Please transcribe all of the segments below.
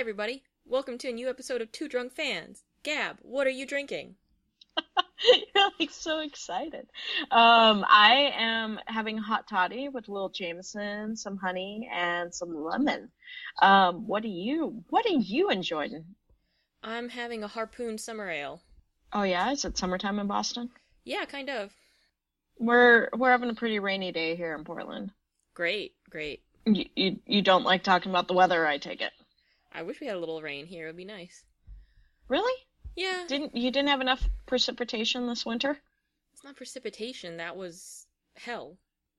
everybody. Welcome to a new episode of Two Drunk Fans. Gab, what are you drinking? You're like so excited. Um, I am having a hot toddy with a little Jameson, some honey, and some lemon. Um, what are you? What are you enjoying? I'm having a Harpoon Summer Ale. Oh yeah, is it summertime in Boston? Yeah, kind of. We're we're having a pretty rainy day here in Portland. Great, great. You you, you don't like talking about the weather, I take it. I wish we had a little rain here. It would be nice. Really? Yeah. Didn't you didn't have enough precipitation this winter? It's not precipitation. That was hell.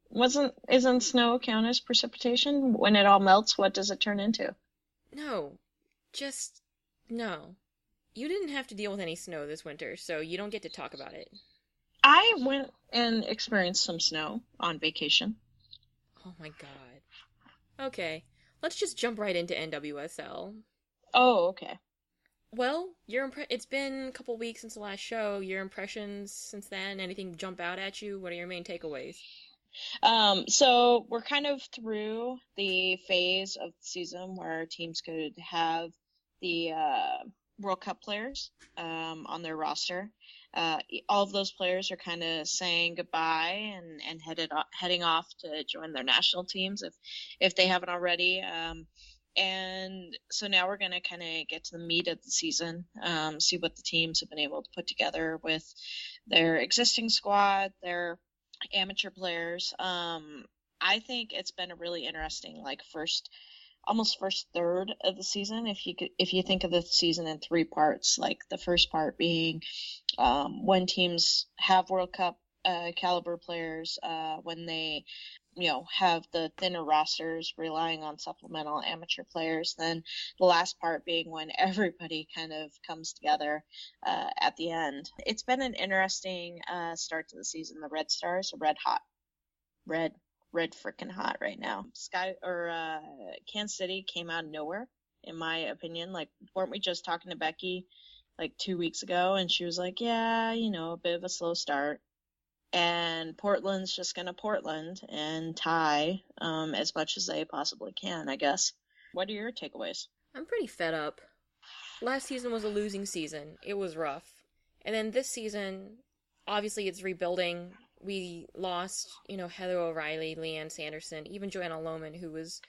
Wasn't isn't snow count as precipitation? When it all melts, what does it turn into? No. Just no. You didn't have to deal with any snow this winter, so you don't get to talk about it. I went and experienced some snow on vacation. Oh my god. Okay. Let's just jump right into NWSL. Oh, okay. Well, your impre- it's been a couple weeks since the last show. Your impressions since then? Anything jump out at you? What are your main takeaways? Um, so we're kind of through the phase of the season where teams could have the uh, World Cup players um, on their roster. Uh, all of those players are kind of saying goodbye and, and headed heading off to join their national teams if if they haven't already. Um, and so now we're going to kind of get to the meat of the season, um, see what the teams have been able to put together with their existing squad, their amateur players. Um, I think it's been a really interesting, like first, almost first third of the season. If you could, if you think of the season in three parts, like the first part being um, when teams have World Cup uh, caliber players, uh, when they you know have the thinner rosters relying on supplemental amateur players then the last part being when everybody kind of comes together uh, at the end it's been an interesting uh, start to the season the red stars are red hot red red freaking hot right now sky or uh, kansas city came out of nowhere in my opinion like weren't we just talking to becky like two weeks ago and she was like yeah you know a bit of a slow start and Portland's just to Portland and tie um, as much as they possibly can, I guess. What are your takeaways? I'm pretty fed up. Last season was a losing season. It was rough. And then this season, obviously it's rebuilding. We lost, you know, Heather O'Reilly, Lianne Sanderson, even Joanna Lohman, who was,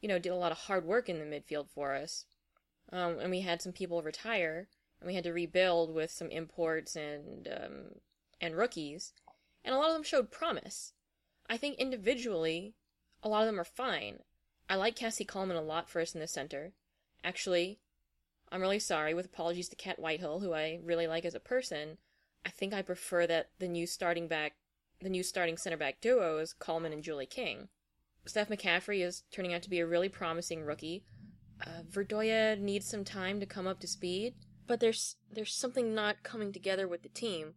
you know, did a lot of hard work in the midfield for us. Um, and we had some people retire, and we had to rebuild with some imports and um, and rookies and a lot of them showed promise. I think individually, a lot of them are fine. I like Cassie Coleman a lot for us in the center. Actually, I'm really sorry, with apologies to Kat Whitehill, who I really like as a person. I think I prefer that the new starting back, the new starting center back duo is Coleman and Julie King. Steph McCaffrey is turning out to be a really promising rookie. Uh, Verdoia needs some time to come up to speed, but there's there's something not coming together with the team.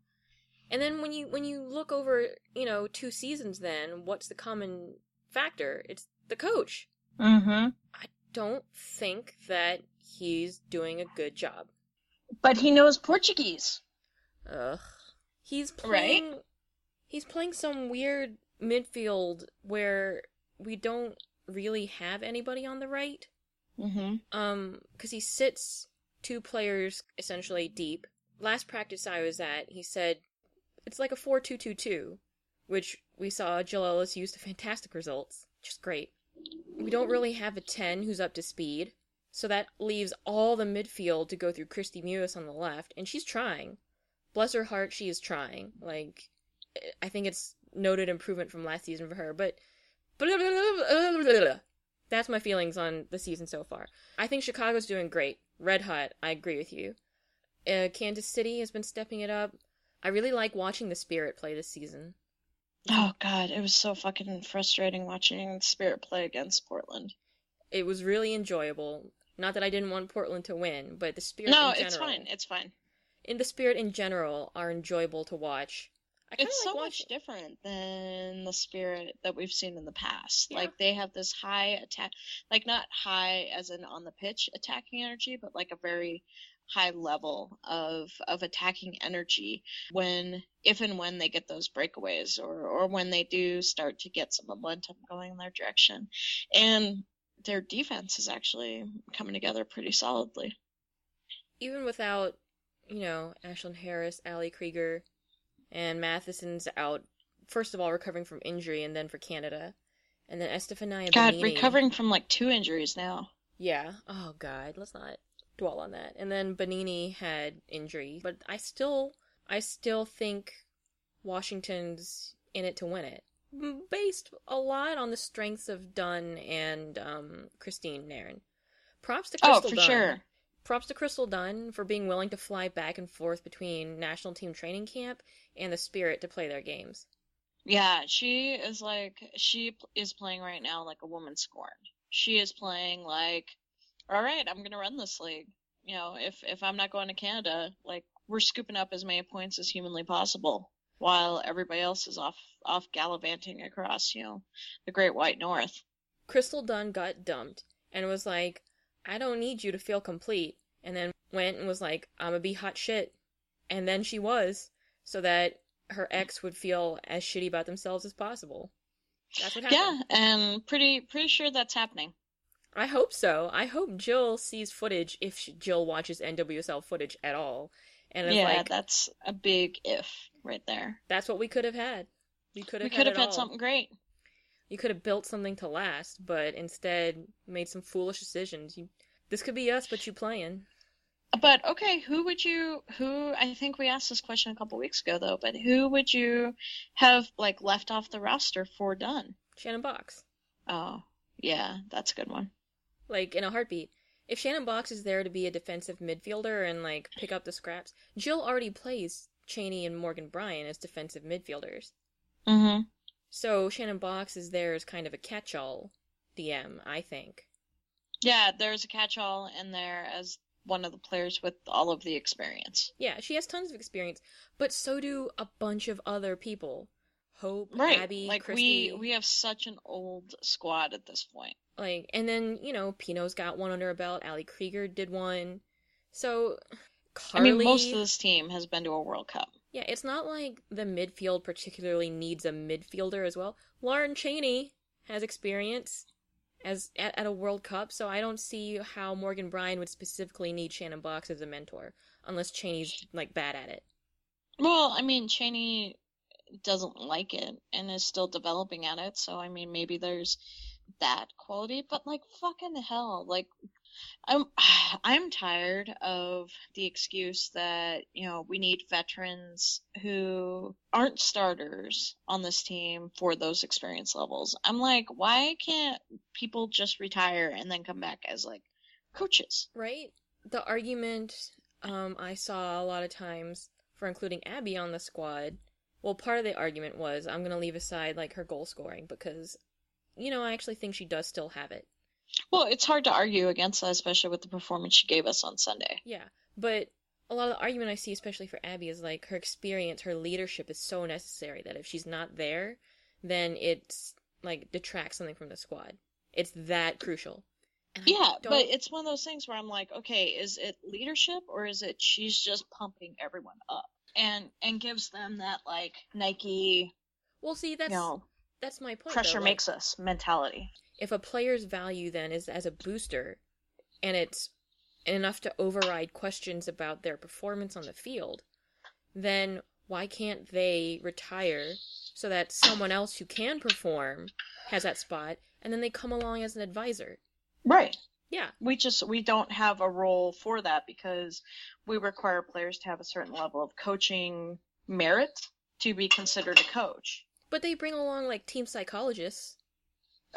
And then when you when you look over, you know, two seasons then, what's the common factor? It's the coach. Mhm. I don't think that he's doing a good job. But he knows Portuguese. Ugh. He's playing Right? He's playing some weird midfield where we don't really have anybody on the right. Mhm. Um, because he sits two players essentially deep. Last practice I was at, he said it's like a 4-2-2-2, which we saw Jill Ellis use to fantastic results. which is great. We don't really have a 10 who's up to speed, so that leaves all the midfield to go through Kristie Mewis on the left, and she's trying. Bless her heart, she is trying. Like, I think it's noted improvement from last season for her, but that's my feelings on the season so far. I think Chicago's doing great. Red hot, I agree with you. Uh, Kansas City has been stepping it up. I really like watching the Spirit play this season. Oh god, it was so fucking frustrating watching Spirit play against Portland. It was really enjoyable. Not that I didn't want Portland to win, but the Spirit No, in general. it's fine. It's fine. In the Spirit in general are enjoyable to watch. I It's like so much different than the spirit that we've seen in the past. Yeah. Like they have this high attack, like not high as in on the pitch attacking energy, but like a very high level of of attacking energy when if and when they get those breakaways or or when they do start to get some momentum going in their direction. And their defense is actually coming together pretty solidly. Even without, you know, Ashlyn Harris, Ali Krieger, and Matheson's out. First of all, recovering from injury, and then for Canada, and then Estefania. God, Banini. recovering from like two injuries now. Yeah. Oh God, let's not dwell on that. And then Banini had injury, but I still, I still think Washington's in it to win it, based a lot on the strengths of Dunn and um, Christine Nairn. Props to Oh, for Dunn. sure. Props to Crystal Dunn for being willing to fly back and forth between national team training camp and the Spirit to play their games. Yeah, she is like she is playing right now like a woman scorned. She is playing like, all right, I'm gonna run this league. You know, if if I'm not going to Canada, like we're scooping up as many points as humanly possible, while everybody else is off off gallivanting across, you know, the Great White North. Crystal Dunn got dumped and was like, I don't need you to feel complete. And then went and was like, I'm gonna be hot shit. And then she was, so that her ex would feel as shitty about themselves as possible. That's what happened. Yeah, and pretty pretty sure that's happening. I hope so. I hope Jill sees footage if she, Jill watches NWSL footage at all. And Yeah, like, that's a big if right there. that's what we could have had. We could have We had could have had something great. You could have built something to last, but instead made some foolish decisions. You, this could be us, but you playing. But okay, who would you who I think we asked this question a couple weeks ago though, but who would you have like left off the roster for Dunn? Shannon Boxx. Oh, yeah, that's a good one. Like in a heartbeat. If Shannon Boxx is there to be a defensive midfielder and like pick up the scraps, Jill already plays Cheney and Morgan Brian as defensive midfielders. Mm-hmm. So Shannon Boxx is there as kind of a catch-all DM, I think. Yeah, there's a catch-all in there as one of the players with all of the experience. Yeah, she has tons of experience, but so do a bunch of other people. Hope, Right. Abby, like Christy, we we have such an old squad at this point. like, and then you know Pinoe's got one under her belt. Ali Krieger did one. So Carli, I mean, most of this team has been to a World Cup. Yeah, it's not like the midfield particularly needs a midfielder as well. Lauren Cheney has experience as at, at a World Cup, so I don't see how Morgan Brian would specifically need Shannon Boxx as a mentor, unless Cheney's like bad at it. Well, I mean, Cheney doesn't like it and is still developing at it, so I mean, maybe there's that quality, but like fucking hell, like I'm I'm tired of the excuse that, you know, we need veterans who aren't starters on this team for those experience levels. I'm like, why can't people just retire and then come back as like coaches? Right? The argument um, I saw a lot of times for including Abby on the squad, well, part of the argument was I'm going to leave aside like her goal scoring because, you know, I actually think she does still have it. Well, it's hard to argue against that, especially with the performance she gave us on Sunday. Yeah, but a lot of the argument I see, especially for Abby, is like her experience, her leadership is so necessary that if she's not there, then it's like detracts something from the squad. It's that crucial. Yeah, don't- but it's one of those things where I'm like, okay, is it leadership or is it she's just pumping everyone up and and gives them that like Nike, well, see, that's you know, that's my point. though, pressure like- makes us mentality. If a player's value then is as a booster and it's enough to override questions about their performance on the field, then why can't they retire so that someone else who can perform has that spot and then they come along as an advisor? Right. Yeah. We just we don't have a role for that because we require players to have a certain level of coaching merit to be considered a coach. But they bring along like team psychologists.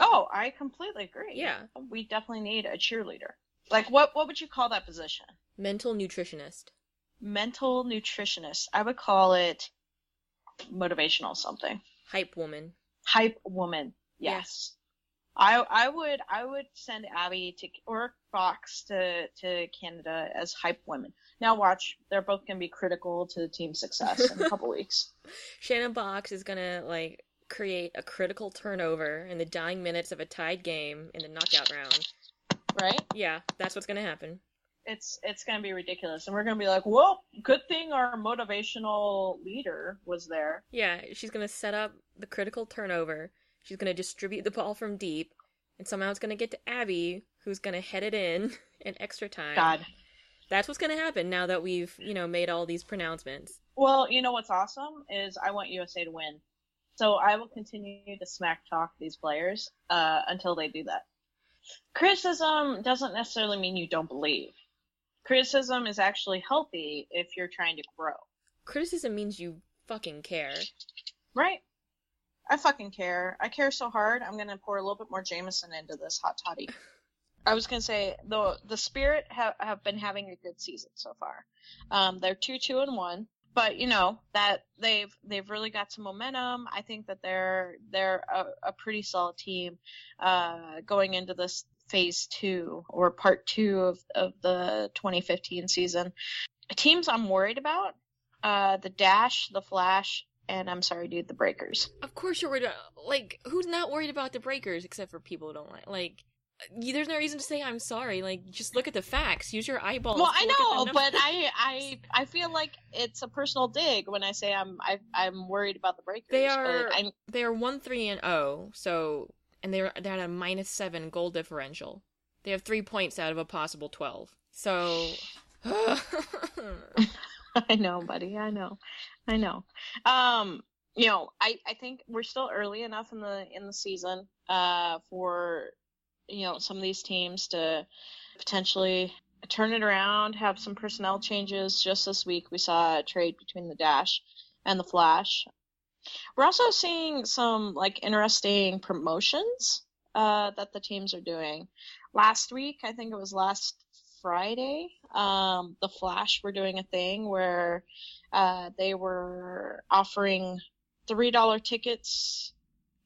Oh, I completely agree. Yeah. We definitely need a cheerleader. Like what what would you call that position? Mental nutritionist. mental nutritionist. I would call it motivational something. Hype woman. Hype woman. Yeah. Yes. I I would I would send Abby to or Boxx to to Canada as hype women. Now watch, they're both gonna be critical to the team's success in a couple weeks. Shannon Boxx is gonna like create a critical turnover in the dying minutes of a tied game in the knockout round. Right? Yeah, that's what's gonna happen. It's it's gonna be ridiculous. And we're gonna be like, Well, good thing our motivational leader was there. Yeah, she's gonna set up the critical turnover. She's gonna distribute the ball from deep, and somehow it's going to get to Abby, who's going to head it in in extra time. God. That's what's going to happen now that we've, you know, made all these pronouncements. Well, you know what's awesome is I want USA to win. So I will continue to smack talk these players uh, until they do that. Criticism doesn't necessarily mean you don't believe. Criticism is actually healthy if you're trying to grow. Criticism means you fucking care. Right? I fucking care. I care so hard. I'm gonna pour a little bit more Jameson into this hot toddy. I was gonna say the the Spirit have have been having a good season so far. Um, they're two two and one, but you know that they've they've really got some momentum. I think that they're they're a, a pretty solid team uh, going into this phase two or part two of of the 2015 season. Teams I'm worried about: uh, the Dash, the Flash, and I'm sorry, dude, the Breakers. Of course you're worried about, like, who's not worried about the breakers except for people who don't like, like, there's no reason to say I'm sorry. Like, just look at the facts. Use your eyeballs. Well, I look at the know, but I, I, I feel like it's a personal dig when I say I'm, I, I'm worried about the breakers. They are- they are one three and oh, so and they're they're at a minus seven goal differential. They have three points out of a possible twelve. So. I know, buddy. I know, I know. Um, you know, I, I think we're still early enough in the in the season, uh, for you know some of these teams to potentially turn it around, have some personnel changes. Just this week, we saw a trade between the Dash and the Flash. We're also seeing some like interesting promotions uh, that the teams are doing. Last week, I think it was last Friday, um, the Flash were doing a thing where uh, they were offering three dollar tickets,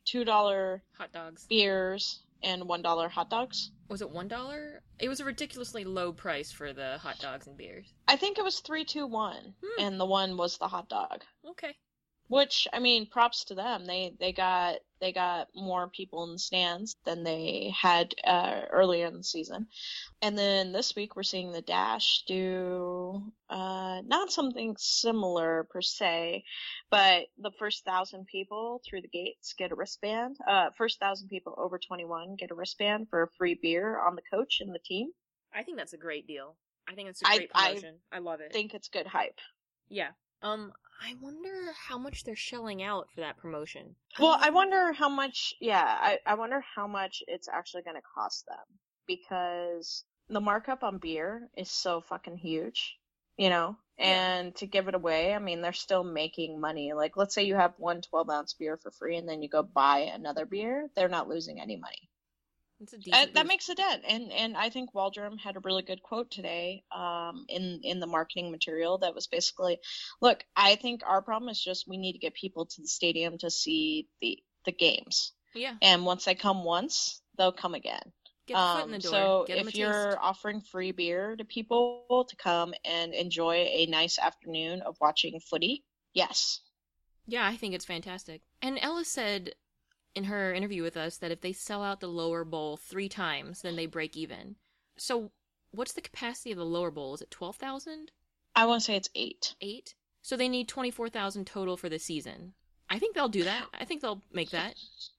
two dollar Hot dogs. beers, and one dollar hot dogs. Was it one dollar? It was a ridiculously low price for the hot dogs and beers. I think it was three, two, one, Hmm. and the one was the hot dog. Okay. Which I mean, props to them. They they got they got more people in the stands than they had uh, earlier in the season. And then this week we're seeing the Dash do uh, not something similar per se, but the first thousand people through the gates get a wristband. Uh, first thousand people over 21 get a wristband for a free beer on the coach and the team. I think that's a great deal. I think it's a great I promotion. I, love it. I think it's good hype. yeah. Um, I wonder how much they're shelling out for that promotion. Well, I wonder how much. Yeah, I, I wonder how much it's actually going to cost them because the markup on beer is so fucking huge, you know. Yeah. And to give it away, I mean, they're still making money. Like, let's say you have one 12 ounce beer for free, and then you go buy another beer. They're not losing any money. It's a that makes a dent, and and I think Waldrum had a really good quote today, um, in in the marketing material that was basically, look, I think our problem is just we need to get people to the stadium to see the the games, yeah. and once they come once, they'll come again. Get the foot in the Um, door. so Get 'em a if you're taste. offering free beer to people to come and enjoy a nice afternoon of watching footy, yes, Yeah, I think it's fantastic. And Ella said in her interview with us that if they sell out the lower bowl three times, then they break even. So, what's the capacity of the lower bowl? Is it 12,000? I want to say it's eight. Eight? So they need 24,000 total for the season. I think they'll do that. I think they'll make that.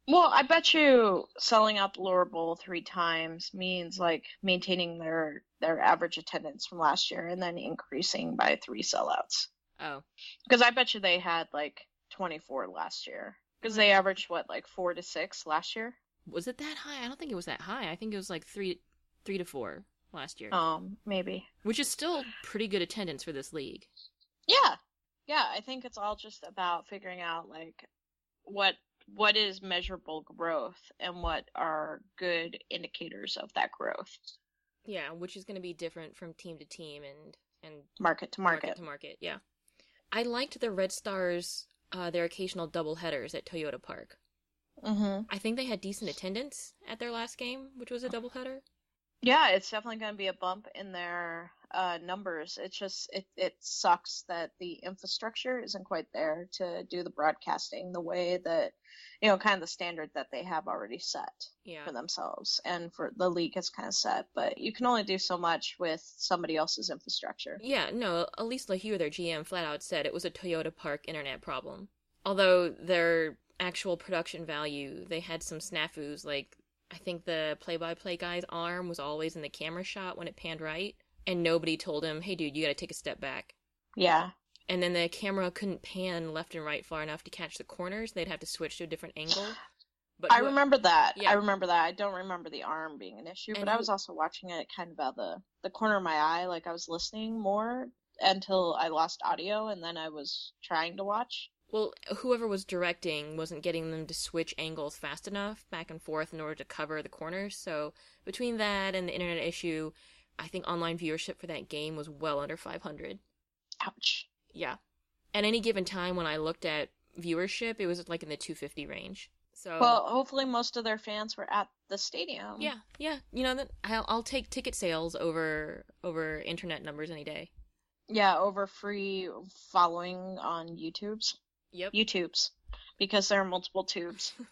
Well, I bet you selling out the lower bowl three times means like maintaining their their average attendance from last year and then increasing by three sellouts. Oh. Because I bet you they had like 24 last year. Because they averaged what like four to six last year. Was it that high? I don't think it was that high. I think it was like 3 3 to 4 last year, Um, maybe. which is still pretty good attendance for this league. Yeah, yeah. I think it's all just about figuring out like what what is measurable growth and what are good indicators of that growth, Yeah, which is going to be different from team to team and and market to market. to market. Yeah, I liked the Red Stars uh, their occasional double headers at Toyota Park. Mm-hmm. I think they had decent attendance at their last game, which was a double header. Yeah, it's definitely going to be a bump in their uh, numbers. It's just it it sucks that the infrastructure isn't quite there to do the broadcasting the way that you know kind of the standard that they have already set Yeah, for themselves and for the league has kind of set. But you can only do so much with somebody else's infrastructure. yeah. No, Alyse LaHue, their GM, flat out said it was a Toyota Park internet problem. Although their actual production value, they had some snafus. Like I think the play-by-play guy's arm was always in the camera shot when it panned right, and nobody told him, "Hey, dude, you got to take a step back." Yeah. And then the camera couldn't pan left and right far enough to catch the corners. They'd have to switch to a different angle. But I who- remember that. Yeah. I remember that. I don't remember the arm being an issue, And but I was also watching it kind of out the the corner of my eye, like I was listening more until I lost audio, and then I was trying to watch. Well, whoever was directing wasn't getting them to switch angles fast enough back and forth in order to cover the corners. So between that and the internet issue, I think online viewership for that game was well under 500. Ouch. Yeah. At any given time when I looked at viewership, it was like in the 250 range. So Well, hopefully most of their fans were at the stadium. yeah, yeah. You know that I'll, I'll take ticket sales over over internet numbers any day. Yeah, over free following on YouTube's. Yep. YouTube's. Because there are multiple tubes.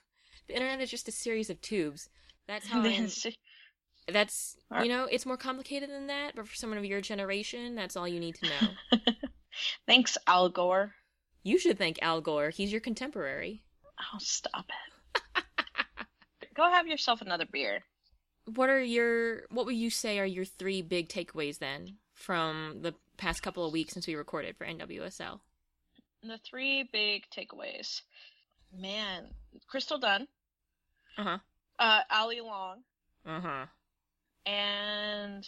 The internet is just a series of tubes. That's how I, that's you know it's more complicated than that but for someone of your generation that's all you need to know. Thanks, Al Gore. you should thank al gore. He's your contemporary. Oh, stop it. Go have yourself another beer. what are your what would you say are your three big takeaways then from the past couple of weeks since we recorded for nwsl The three big takeaways. Man, Crystal Dunn, uh-huh. Uh, Allie Long, uh-huh and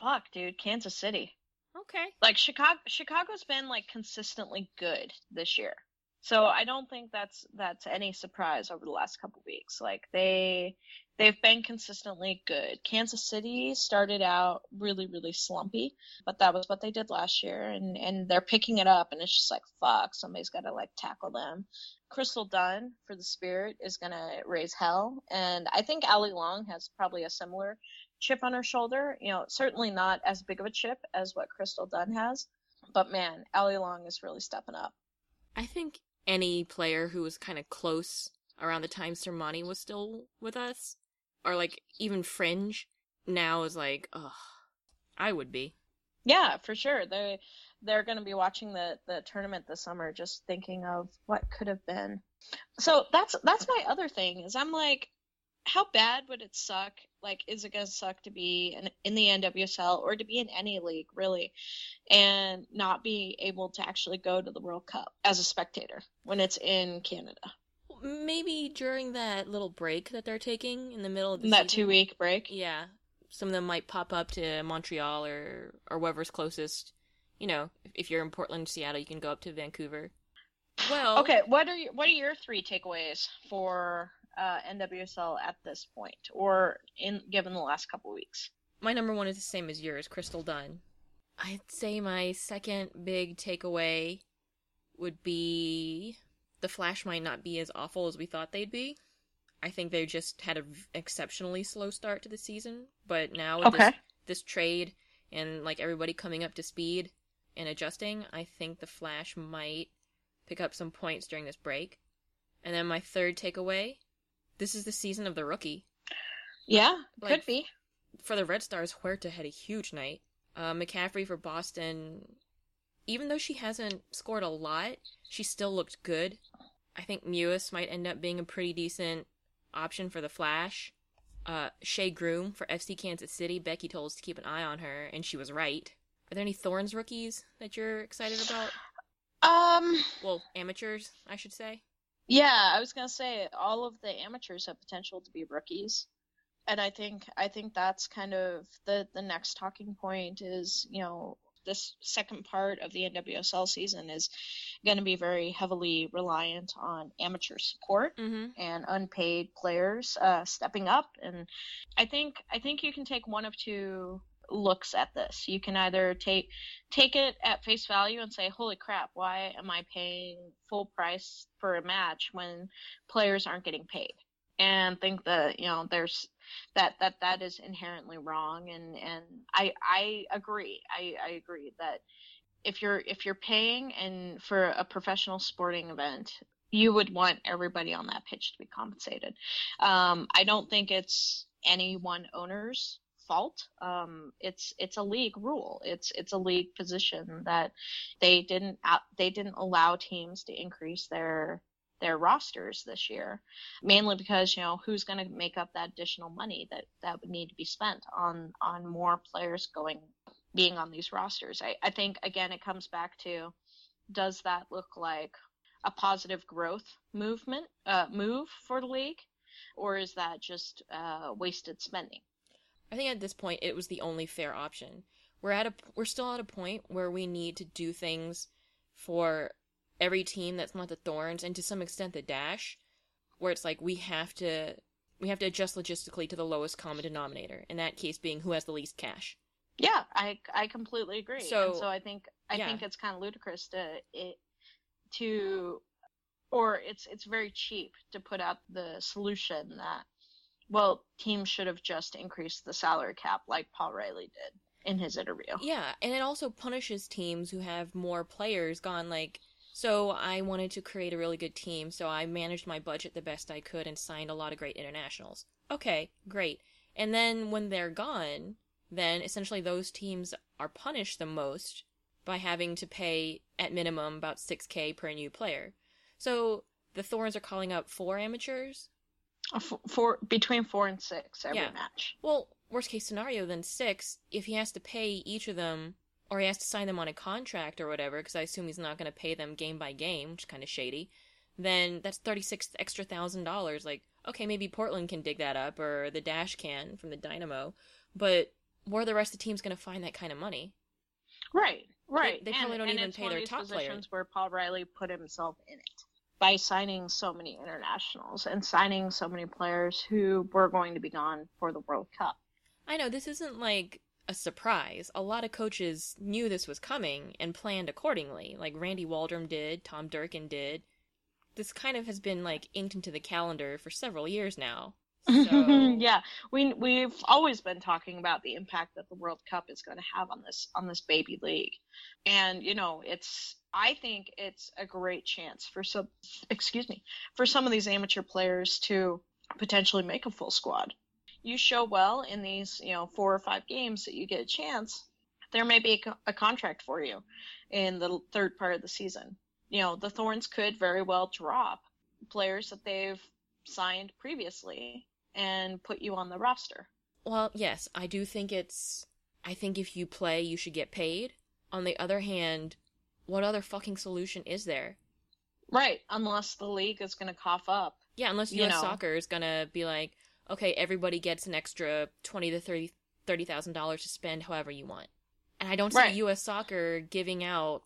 fuck, dude, Kansas City. okay Like Chicago, Chicago's been like consistently good this year, so I don't think that's that's any surprise over the last couple weeks. Like they they've been consistently good. Kansas City started out really really slumpy, but that was what they did last year, and and they're picking it up, and it's just like fuck, somebody's got to like tackle them. Crystal Dunn for the Spirit is gonna raise hell, and I think Allie Long has probably a similar chip on her shoulder. You know, certainly not as big of a chip as what Crystal Dunn has, but man, Allie Long is really stepping up. i think any player who was kind of close around the time Sermanni was still with us or like even fringe now is like ugh i would be Yeah, for sure. They they're going to be watching the the tournament this summer, just thinking of what could have been. So that's that's my other thing is I'm like, how bad would it suck? Like, is it going to suck to be in, in the NWSL or to be in any league really, and not be able to actually go to the World Cup as a spectator when it's in Canada? maybe during that little break that they're taking in the middle of the that two week break. Yeah, some of them might pop up to Montreal or or wherever's closest. You know, if, if you're in Portland, Seattle, you can go up to Vancouver. Well, Okay, what are your, what are your three takeaways for uh, NWSL at this point, or in given the last couple weeks? my number one is the same as yours, Crystal Dunn. I'd say my second big takeaway would be the Flash might not be as awful as we thought they'd be. I think they just had an exceptionally slow start to the season, but now with this this trade and like everybody coming up to speed and adjusting, I think the Flash might pick up some points during this break. And then my third takeaway, this is the season of the rookie. Yeah, Like- could be. For the Red Stars, Huerta had a huge night. Uh, McCaffrey for Boston, even though she hasn't scored a lot, she still looked good. I think Mewis might end up being a pretty decent option for the Flash. Uh, Shea Groom for FC Kansas City. Becky told us to keep an eye on her, and she was right. Are there any Thorns rookies that you're excited about? Um, Well, amateurs, I should say. Yeah, I was gonna say all of the amateurs have potential to be rookies, and I think I think that's kind of the the next talking point is you know this second part of the NWSL season is going to be very heavily reliant on amateur support. Mm-hmm. and unpaid players uh, stepping up. And I think I think you can take one of two looks at this. You can either take take it at face value and say, "Holy crap! Why am I paying full price for a match when players aren't getting paid?" And think that you know there's that that that is inherently wrong. And and I I agree. I I agree that if you're if you're paying and for a professional sporting event you would want everybody on that pitch to be compensated. Um, I don't think it's any one owner's fault. Um, it's it's a league rule. It's it's a league position that they didn't they didn't allow teams to increase their their rosters this year, mainly because you know who's going to make up that additional money that that would need to be spent on on more players going being on these rosters. I, I think again it comes back to does that look like a positive growth movement uh, move for the league, or is that just uh, wasted spending? I think at this point it was the only fair option. We're at a we're still at a point where we need to do things for every team that's not the Thorns and to some extent the Dash, where it's like we have to we have to adjust logistically to the lowest common denominator. In that case, being who has the least cash. Yeah, I I completely agree. So- and so I think I yeah. think it's kind of ludicrous to it to or it's it's very cheap to put out the solution that well teams should have just increased the salary cap like Paul Riley did in his interview. Yeah, and it also punishes teams who have more players gone like so I wanted to create a really good team, so I managed my budget the best I could and signed a lot of great internationals. Okay, great. And then when they're gone, then essentially those teams are punished the most by having to pay at minimum about 6k per new player. So the Thorns are calling up four amateurs. Four between four and six every Yeah. match. Well, worst case scenario, then six. If he has to pay each of them, or he has to sign them on a contract or whatever, because I assume he's not going to pay them game by game, which is kind of shady. Then that's thirty six extra thousand dollars. Like, okay, maybe Portland can dig that up, or the Dash can from the Dynamo, but where are the rest of the teams going to find that kind of money? Right, right. they probably And- don't and even pay their top player. positions Where Paul Riley put himself in it by signing so many internationals and signing so many players who were going to be gone for the World Cup. I know this isn't like a surprise. A lot of coaches knew this was coming and planned accordingly. Like Randy Waldrum did, Tom Durkin did. This kind of has been like inked into the calendar for several years now. So yeah, we we've always been talking about the impact that the World Cup is going to have on this on this baby league, and you know it's I think it's a great chance for some excuse me for some of these amateur players to potentially make a full squad. You show well in these you know four or five games that you get a chance, there may be a, a contract for you in the third part of the season. You know the Thorns could very well drop players that they've signed previously and put you on the roster. Well, yes, I do think it's. I think if you play, you should get paid. On the other hand, what other fucking solution is there? Right, unless the league is going to cough up. Yeah, unless You U.S. know. Soccer is gonna be like, okay, everybody gets an extra twenty to thirty thirty thousand dollars to spend however you want. And I don't see Right. U.S. Soccer giving out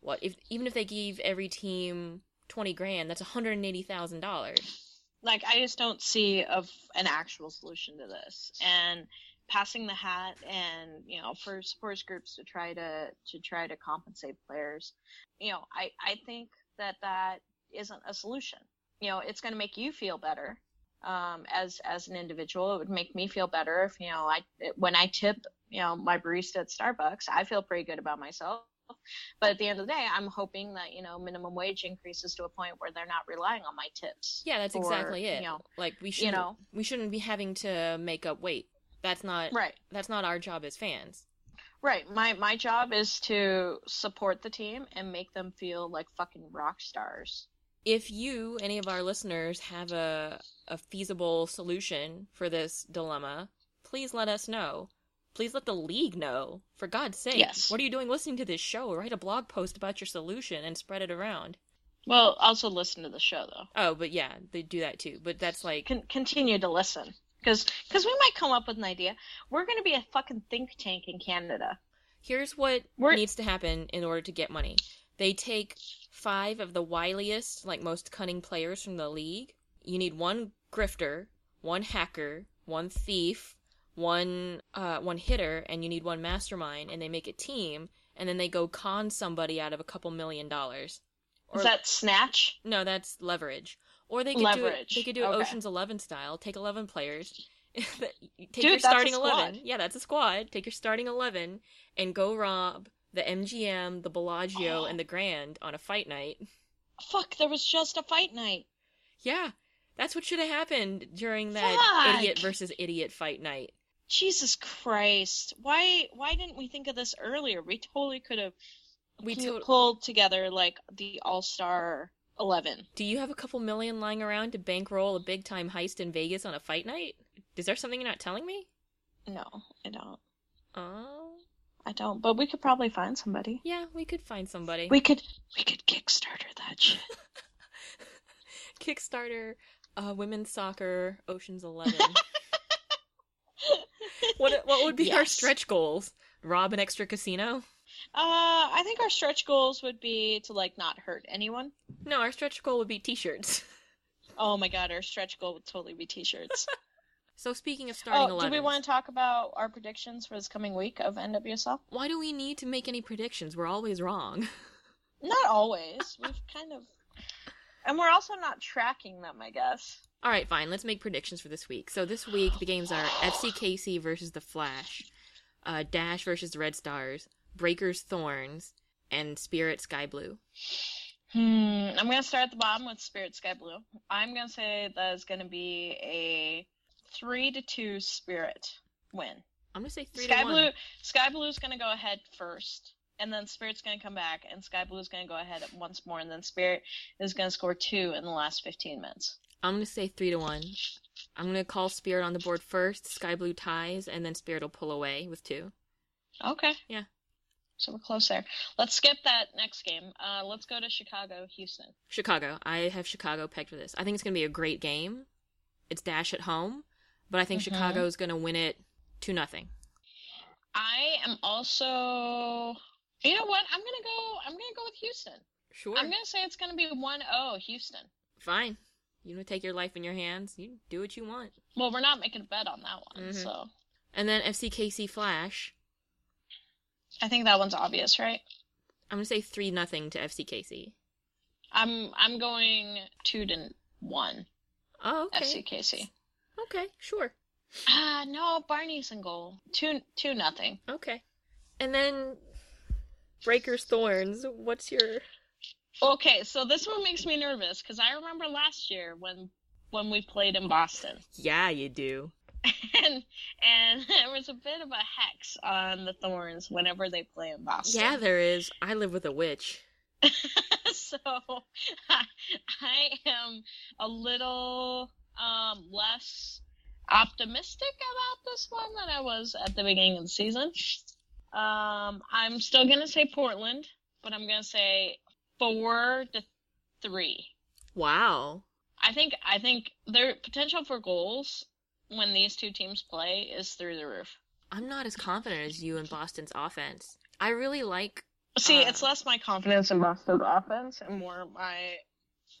what if even if they gave every team twenty grand, that's one hundred and eighty thousand dollars. Like I just don't see of an actual solution to this. And passing the hat and, you know, for sports groups to try to to try to compensate players, you know, I I think that that isn't a solution. You know, it's going to make you feel better um, as as an individual. It would make me feel better if you know I when I tip you know my barista at Starbucks, I feel pretty good about myself. But at the end of the day, I'm hoping that you know minimum wage increases to a point where they're not relying on my tips. Yeah, that's for, exactly it. You know, like we shouldn't know. we shouldn't be having to make up weight. That's not right, that's not our job as fans. right. My my job is to support the team and make them feel like fucking rock stars. If you, any of our listeners, have a a feasible solution for this dilemma, please let us know. Please let the league know. For God's sake. Yes. What are you doing listening to this show? Write a blog post about your solution and spread it around. Well, also listen to the show though. Oh, but yeah, they do that too. But that's like Con- continue to listen because because we might come up with an idea. We're going to be a fucking think tank in Canada. here's what We're- needs to happen in order to get money. They take five of the wiliest, like most cunning players from the league. You need one grifter, one hacker, one thief, one uh, one hitter, and you need one mastermind. And they make a team, and then they go con somebody out of a couple million dollars. Or Is that snatch? no, that's leverage. Or they could Leverage. do it, they could do it Okay. Ocean's Eleven style. Take eleven players. Take Dude, your that's a starting squad. eleven. Yeah, that's a squad. Take your starting eleven and go rob the MGM, the Bellagio, Oh. and the Grand on a fight night. Fuck, there was just a fight night. Yeah, that's what should have happened during that Fuck. idiot versus idiot fight night. Jesus Christ. Why why didn't we think of this earlier? We totally could have We to- pulled together like the all-star 11. Do you have a couple million lying around to bankroll a big time heist in Vegas on a fight night? Is there something you're not telling me? No, I don't. Oh. I don't. But we could probably find somebody. Yeah, we could find somebody. We could we could Kickstarter that shit. Kickstarter, uh, women's soccer, Ocean's Eleven. what would be our stretch goals? Rob an extra casino? Uh, I think our stretch goals would be to like not hurt anyone. No, our stretch goal would be t-shirts. Oh my god, our stretch goal would totally be t-shirts. So speaking of starting oh, eleven, do we want to talk about our predictions for this coming week of NWSL? why do we need to make any predictions? We're always wrong. Not always. We've kind of, and we're also not tracking them. I guess. All right, fine. Let's make predictions for this week. So this week the games are FCKC versus the Flash, uh, Dash versus the Red Stars, Breakers Thorns, and Spirit Sky Blue. Hmm. I'm gonna start at the bottom with Spirit Sky Blue. I'm gonna say that is gonna be a three to two Spirit win. I'm gonna say three Sky to one. Sky Blue. Sky Blue's gonna go ahead first, and then Spirit's gonna come back, and Sky Blue's gonna go ahead once more, and then Spirit is gonna score two in the last 15 minutes. I'm gonna say three to one. I'm gonna call Spirit on the board first. Sky Blue ties, and then Spirit will pull away with two. Okay. Yeah. So we're close there. Let's skip that next game. Uh, let's go to Chicago, Houston. Chicago. I have Chicago pegged for this. I think it's gonna be a great game. It's Dash at home, but I think Mhm. is gonna win it two nothing. I am also. You know what? I'm gonna go. I'm gonna go with Houston. Sure. I'm gonna say it's gonna be 1-0 Houston. Fine. You to take your life in your hands? You do what you want. Well, we're not making a bet on that one, Mhm. so And then FCKC Flash. I think that one's obvious, right? I'm gonna say three nothing to FCKC. I'm I'm going two to one Oh, okay. FCKC. Okay, sure. Ah, no, Barney's in goal. Two two nothing. Okay. And then Breakers Thorns. What's your? Okay, so this one makes me nervous because I remember last year when when we played in Boston, Yeah, you do. and and there was a bit of a hex on the Thorns whenever they play in Boston. Yeah, there is. I live with a witch. so I, I am a little um, less optimistic about this one than I was at the beginning of the season. Um, I'm still gonna say Portland, but I'm gonna say four to three. Wow. I think I think their potential for goals when these two teams play is through the roof. I'm not as confident as you in Boston's offense. I really like. See, Uh, it's less my confidence in Boston's offense and more my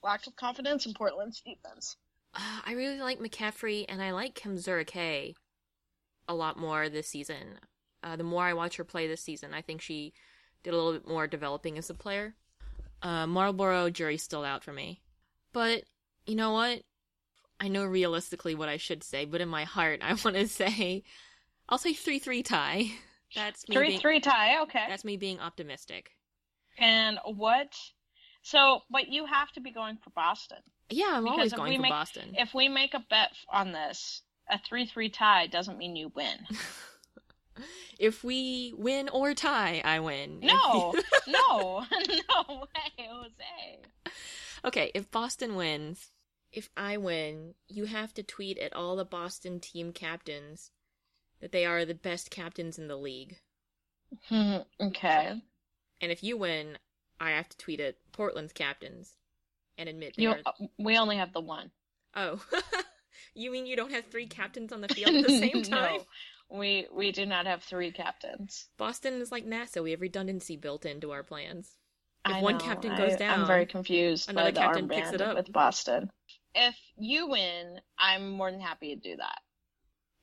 lack of confidence in Portland's defense. Uh, I really like McCaffrey, and I like Kim Zurike a lot more this season. Uh, the more I watch her play this season, I think she did a little bit more developing as a player. Uh, Marlboro jury's still out for me, but you know what? I know realistically what I should say, but in my heart, I want to say I'll say three three tie. That's me. Three being, three tie, okay. That's me being optimistic. And what? So, but you have to be going for Boston. Yeah, I'm Because always going for make- Boston. If we make a bet on this, a three three tie doesn't mean you win. if we win or tie, I win. No, no, no way, Jose. Okay, if Boston wins, if I win, you have to tweet at all the Boston team captains that they are the best captains in the league. Okay. And if you win, I have to tweet at Portland's captains and admit they You, are. Uh, we only have the one. Oh, you mean you don't have three captains on the field at the same time? no, we we do not have three captains. Boston is like NASA. We have redundancy built into our plans. If I one know, captain goes I- down, I'm very confused another by the captain picks it up. with Boston. If you win, I'm more than happy to do that.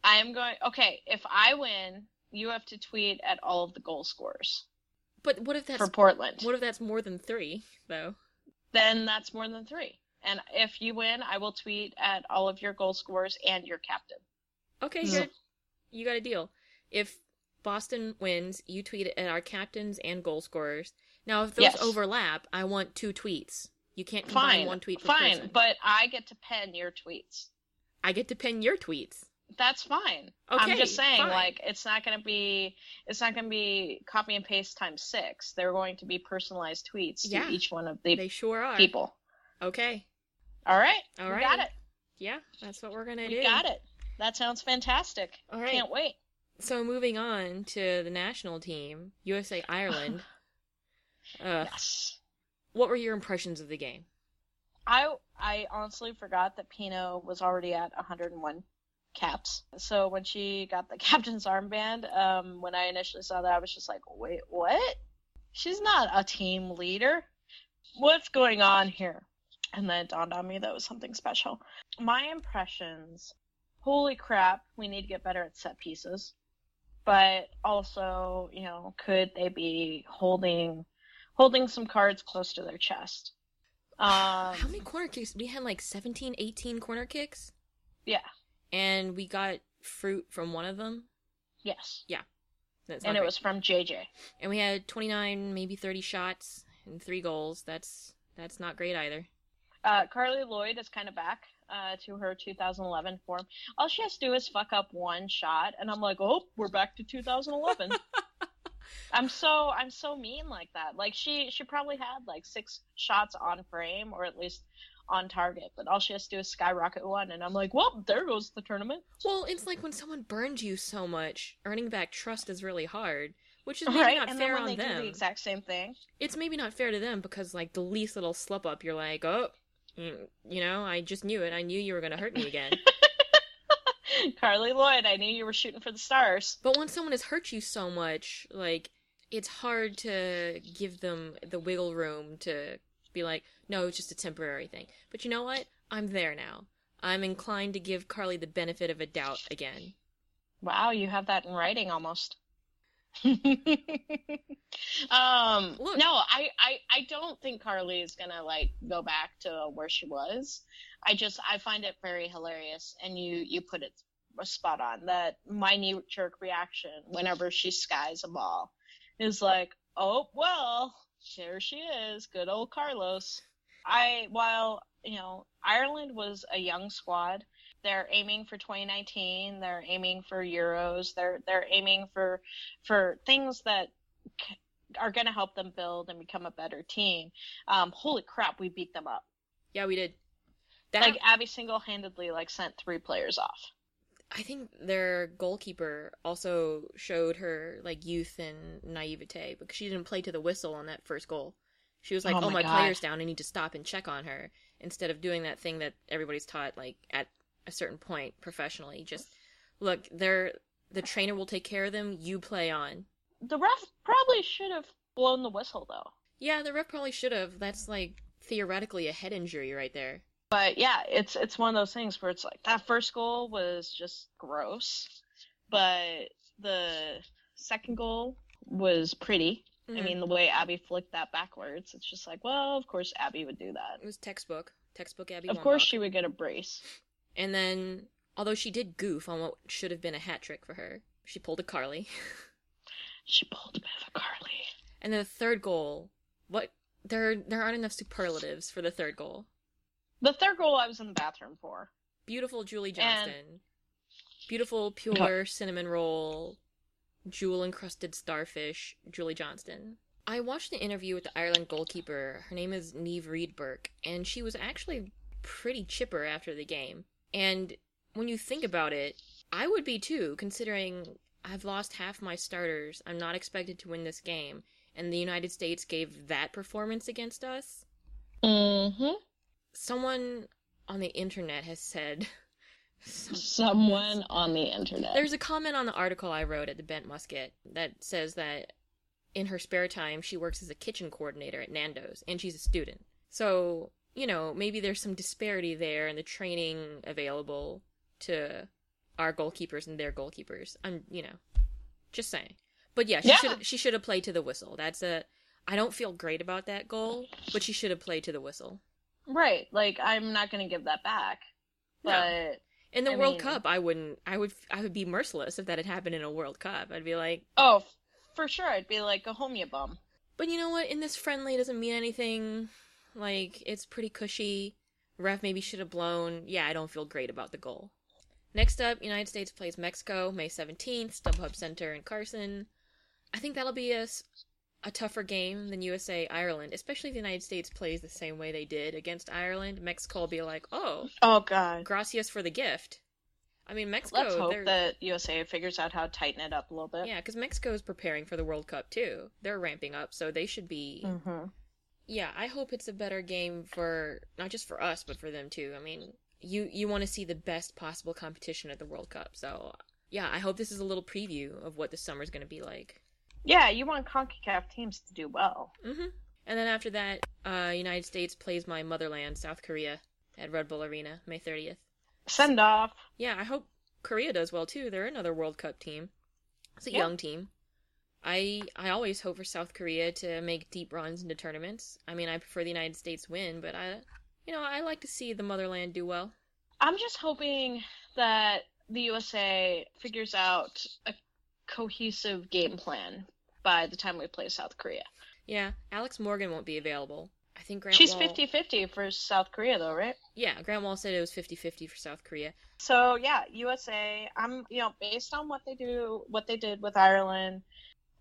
I am going. Okay, if I win, you have to tweet at all of the goal scorers But what if that's for Portland. what if that's more than three though? Then that's more than three. And if you win, I will tweet at all of your goal scorers and your captain. Okay, hmm. So- good. You got a deal. If Boston wins, you tweet at our captains and goal scorers. Now, if those Yes. overlap, I want two tweets. You can't combine Fine, one tweet fine, person. but I get to pen your tweets. I get to pin your tweets. That's fine. Okay, I'm just saying, fine. like, it's not going to be, it's not going to be copy and paste times six. They're going to be personalized tweets Yeah, to each one of the They sure are. people. Okay. All right. All right. Got it. Yeah, that's what we're gonna We do. got it. That sounds fantastic. All right. Can't wait. So moving on to the national team, USA Ireland. uh, Yes. what were your impressions of the game? I I honestly forgot that Pinoe was already at 101 caps. So when she got the captain's armband, um, when I initially saw that, I was just like, wait, what? She's not a team leader. What's going on here? And then it dawned on me that was something special. My impressions. Holy crap, we need to get better at set pieces. But also, you know, could they be holding holding some cards close to their chest? Um, How many corner kicks? We had like 17, 18 corner kicks, Yeah. and we got fruit from one of them. Yes. That's And it great. was from JJ. and we had 29, maybe 30 shots and three goals. That's that's not great either. Uh, Carli Lloyd is kind of back uh, to her 2011 form. All she has to do is fuck up one shot, and I'm like, oh, we're back to 2011. I'm so I'm so mean like that. Like she she probably had like six shots on frame or at least on target, but all she has to do is skyrocket one, and I'm like, well, there goes the tournament. Well, it's like when someone burns you so much, earning back trust is really hard, which is maybe right? not and fair then when on they do them. the exact same thing. It's maybe not fair to them because like the least little slip up, you're like, oh, Mm, you know, I just knew it. I knew you were gonna hurt me again. Carli Lloyd, I knew you were shooting for the stars. but when someone has hurt you so much, like it's hard to give them the wiggle room to be like, no, it's just a temporary thing. But you know what? I'm there now. I'm inclined to give Carli the benefit of a doubt again. Wow, you have that in writing almost. um Look. no I, I i don't think carli is gonna like go back to where she was i just i find it very hilarious and you you put it spot on that my knee jerk reaction whenever she skies a ball is like oh well there she is good old carlos i while you know ireland was a young squad they're aiming for 2019 they're aiming for euros they're they're aiming for for things that c- are going to help them build and become a better team um holy crap we beat them up Yeah, we did. That like abby single-handedly like sent three players off I think their goalkeeper also showed her like youth and naivete because she didn't play to the whistle on that first goal. She was like, Oh "Oh, my my, player's down. I need to stop and check on her." Instead of doing that thing that everybody's taught like at a certain point professionally, just look, they're the trainer will take care of them. You play on. the ref probably should have blown the whistle though Yeah, the ref probably should have. That's like theoretically a head injury right there. but yeah it's it's one of those things where it's like that first goal was just gross but the second goal was pretty I Mhm. mean, the way Abby flicked that backwards, it's just like, well, of course Abby would do that. it was textbook, textbook Abby. Of course she would get a brace. And then, although she did goof on what should have been a hat trick for her, she pulled a Carli. She pulled a bit of a Carli. And then the third goal, what there there aren't enough superlatives for the third goal. The third goal I was in the bathroom for. Beautiful Julie And- Johnston. Beautiful pure cinnamon roll, jewel encrusted starfish, Julie Johnston. I watched the interview with the Ireland goalkeeper. Her name is Niamh Reid-Burke, and she was actually pretty chipper after the game. And when you think about it, I would be too, considering I've lost half my starters. I'm not expected to win this game, and the United States gave that performance against us. Mm-hmm. Someone on the internet has said. some- Someone on the internet. There's a comment on the article I wrote at the Bent Musket that says that in her spare time she works as a kitchen coordinator at Nando's and she's a student. So, you know, maybe there's some disparity there in the training available to our goalkeepers and their goalkeepers. I'm, you know, just saying. But yeah, she Yeah. should she should have played to the whistle. That's a I don't feel great about that goal, but she should have played to the whistle. Right. Like, I'm not going to give that back. No. In the I World mean- Cup, I wouldn't I would I would be merciless if that had happened in a World Cup. I'd be like, oh, for sure, I'd be like, go home, you bum. But you know what? In this friendly, it doesn't mean anything. Like, it's pretty cushy. Ref maybe should have blown. Yeah, I don't feel great about the goal. Next up, United States plays Mexico May 17th, StubHub Center in Carson. I think that'll be a tougher game than USA Ireland, especially if the United States plays the same way they did against Ireland. Mexico will be like, "Oh, Oh God. gracias for the gift." I mean, Mexico. Let's hope they're- that USA figures out how to tighten it up a little bit. Yeah, because Mexico is preparing for the World Cup too. They're ramping up, so they should be. Mm-hmm. Yeah, I hope it's a better game for not just for us, but for them too. I mean, you you want to see the best possible competition at the World Cup, so yeah, I hope this is a little preview of what the summer's going to be like. Yeah, you want CONCACAF teams to do well. hmm And then after that, uh, United States plays my motherland, South Korea, at Red Bull Arena, May thirtieth. Send off. Yeah, I hope Korea does well too. They're another World Cup team. It's a Yeah. young team. I I always hope for South Korea to make deep runs into tournaments. I mean, I prefer the United States win, but I, you know, I like to see the motherland do well. I'm just hoping that the USA figures out a cohesive game plan by the time we play South Korea. Yeah, Alex Morgan won't be available. I think Grant She's Wahl- 50-50 for South Korea though, right? Yeah, Grant Wahl said it was 50-50 for South Korea. So yeah, USA. I'm you know based on what they do, what they did with Ireland,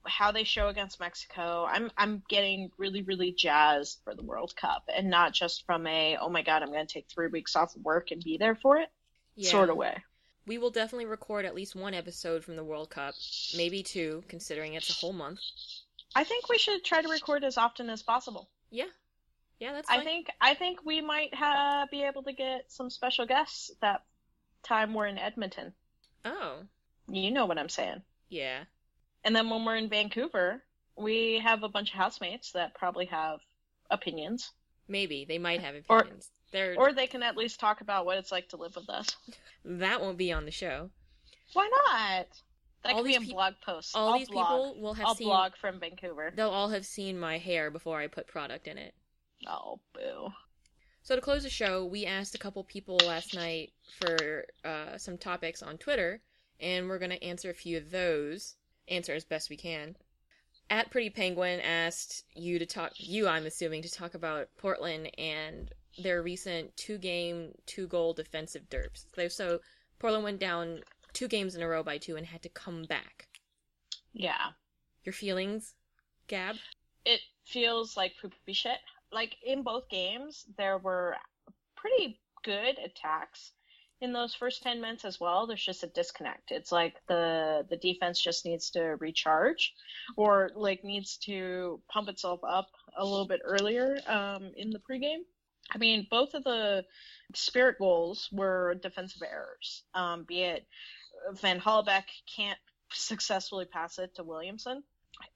how they show against Mexico. I'm I'm getting really really jazzed for the World Cup, and not just from a oh my god I'm going to take three weeks off of work and be there for it Yeah. sort of way. We will definitely record at least one episode from the World Cup, maybe two, considering it's a whole month. I think we should try to record as often as possible. Yeah, yeah, that's fine. I think I think we might ha- be able to get some special guests that time we're in Edmonton. Oh, You know what I'm saying. yeah. And then when we're in Vancouver, we have a bunch of housemates that probably have opinions, Maybe they might have Or- opinions. They're or they can at least talk about what it's like to live with us. that won't be on the show. Why not? That All could be in peop- blog posts. All I'll these blog. people will have I'll seen. blog from Vancouver. They'll all have seen my hair before I put product in it. Oh, boo. So to close the show, we asked a couple people last night for uh, some topics on Twitter, and we're gonna answer a few of those. Answer as best we can. At Pretty Penguin asked you to talk. You, I'm assuming, to talk about Portland and their recent two-game, two-goal defensive derps. They, so Portland went down two games in a row by two and had to come back. Yeah. Your feelings, Gab? It feels like poopy shit. Like in both games, there were pretty good attacks in those first 10 minutes as well. There's just a disconnect. It's like the the defense just needs to recharge or like needs to pump itself up a little bit earlier um, in the pregame. I mean, both of the spirit goals were defensive errors, um, be it Van Hollebeke can't successfully pass it to Williamson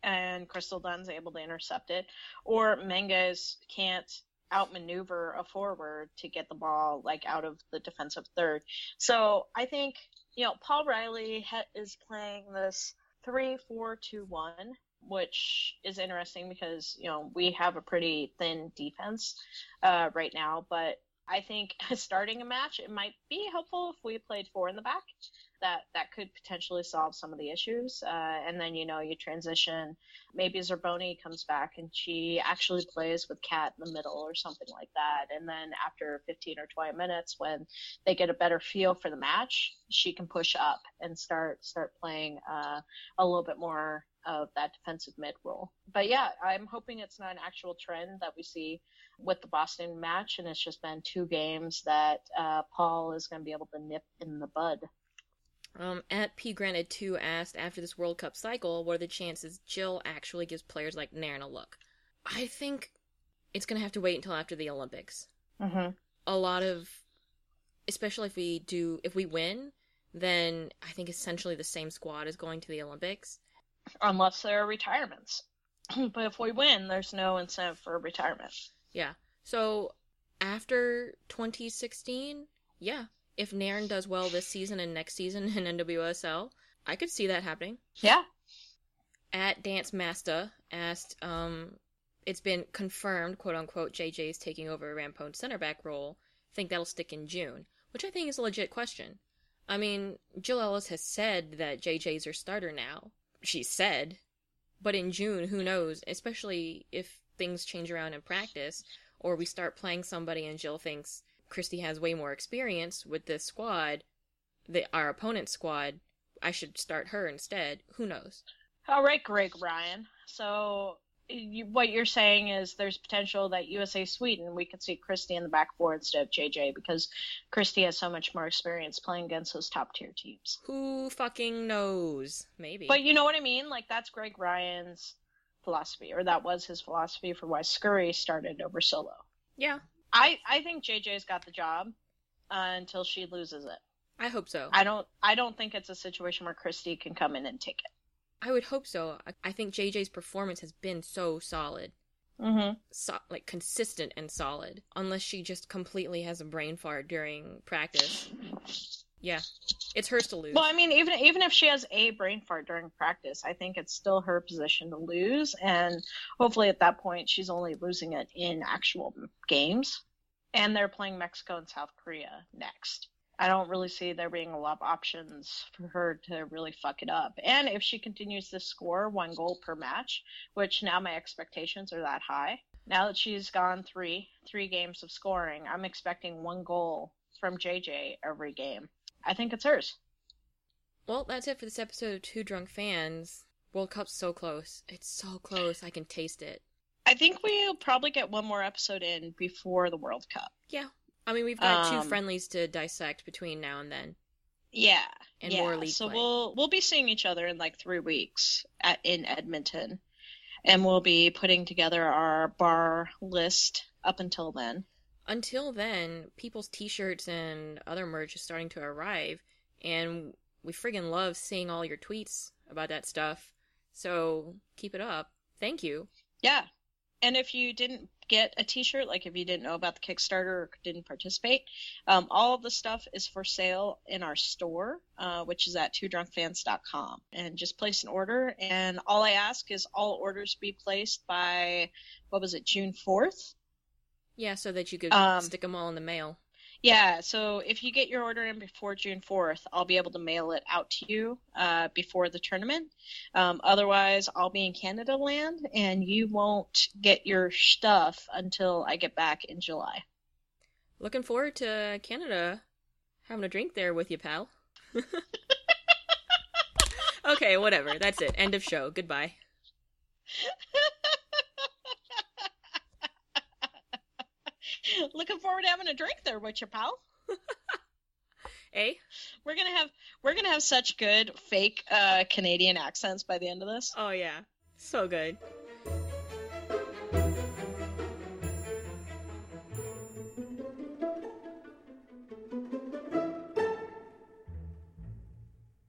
and Crystal Dunn's able to intercept it, or Menges can't outmaneuver a forward to get the ball like out of the defensive third. So I think you know Paul Riley ha- is playing this three four two one, which is interesting because you know we have a pretty thin defense uh, right now, but I think starting a match it might be helpful if we played four in the back. That that could potentially solve some of the issues, uh, and then you know you transition. Maybe Zerboni comes back and she actually plays with Cat in the middle or something like that. And then after 15 or 20 minutes, when they get a better feel for the match, she can push up and start start playing uh, a little bit more of that defensive mid role. But yeah, I'm hoping it's not an actual trend that we see with the Boston match, and it's just been two games that uh, Paul is going to be able to nip in the bud. Um, at P Granted 2 asked, after this World Cup cycle, what are the chances Jill actually gives players like Nairn a look? I think it's going to have to wait until after the Olympics. Mm-hmm. A lot of, especially if we do, if we win, then I think essentially the same squad is going to the Olympics. Unless there are retirements. but if we win, there's no incentive for retirement. Yeah. So after 2016, yeah, if Nairn does well this season and next season in NWSL, I could see that happening. Yeah. at Dance Master asked, um, it's been confirmed, quote unquote, JJ is taking over Rampone's center back role. Think that'll stick in June, which I think is a legit question. I mean, Jill Ellis has said that JJ's her starter now. She said. But in June, who knows? Especially if things change around in practice, or we start playing somebody and Jill thinks Christie has way more experience with this squad, the, our opponent's squad, I should start her instead. Who knows? All right, Greg Ryan. So you, what you're saying is there's potential that USA Sweden we could see Christie in the back four instead of JJ because Christie has so much more experience playing against those top tier teams. Who fucking knows? Maybe. But you know what I mean? Like that's Greg Ryan's philosophy, or that was his philosophy for why Scurry started over Solo. yeah, I I think JJ's got the job uh, until she loses it. I hope so. I don't I don't think it's a situation where Christie can come in and take it. I would hope so. I- think JJ's performance has been so solid. Mm-hmm. So, like consistent and solid. Unless she just completely has a brain fart during practice. Yeah. It's hers to lose. Well, I mean, even even if she has a brain fart during practice, I think it's still her position to lose, and hopefully at that point she's only losing it in actual games. And they're playing Mexico and South Korea next. I don't really see there being a lot of options for her to really fuck it up. And if she continues to score one goal per match, which now my expectations are that high, now that she's gone three three games of scoring, I'm expecting one goal from JJ every game. I think it's hers. Well, that's it for this episode of Two Drunk Fans. World Cup's so close. It's so close. I can taste it. I think we'll probably get one more episode in before the World Cup. Yeah. I mean, we've got Um, two friendlies to dissect between now and then. Yeah, And yeah. more league so play. we'll we'll be seeing each other in like three weeks at in Edmonton, and we'll be putting together our bar list up until then. Until then, people's t-shirts and other merch is starting to arrive, and we friggin' love seeing all your tweets about that stuff. So keep it up. Thank you. Yeah, and if you didn't get a T-shirt, like if you didn't know about the Kickstarter or didn't participate, um, all of the stuff is for sale in our store, uh, which is at twodrunkfans.com. And just place an order. And all I ask is all orders be placed by what was it, June fourth? Yeah, so that you could Um, stick them all in the mail. Yeah, so if you get your order in before June 4th, I'll be able to mail it out to you uh, before the tournament. Um, otherwise, I'll be in Canada land and you won't get your stuff until I get back in July. Looking forward to Canada having a drink there with you, pal. okay, whatever. That's it. End of show. Goodbye. Looking forward to having a drink there with you, pal. Eh? We're gonna have we're gonna have such good fake uh, Canadian accents by the end of this. Oh, yeah. So good.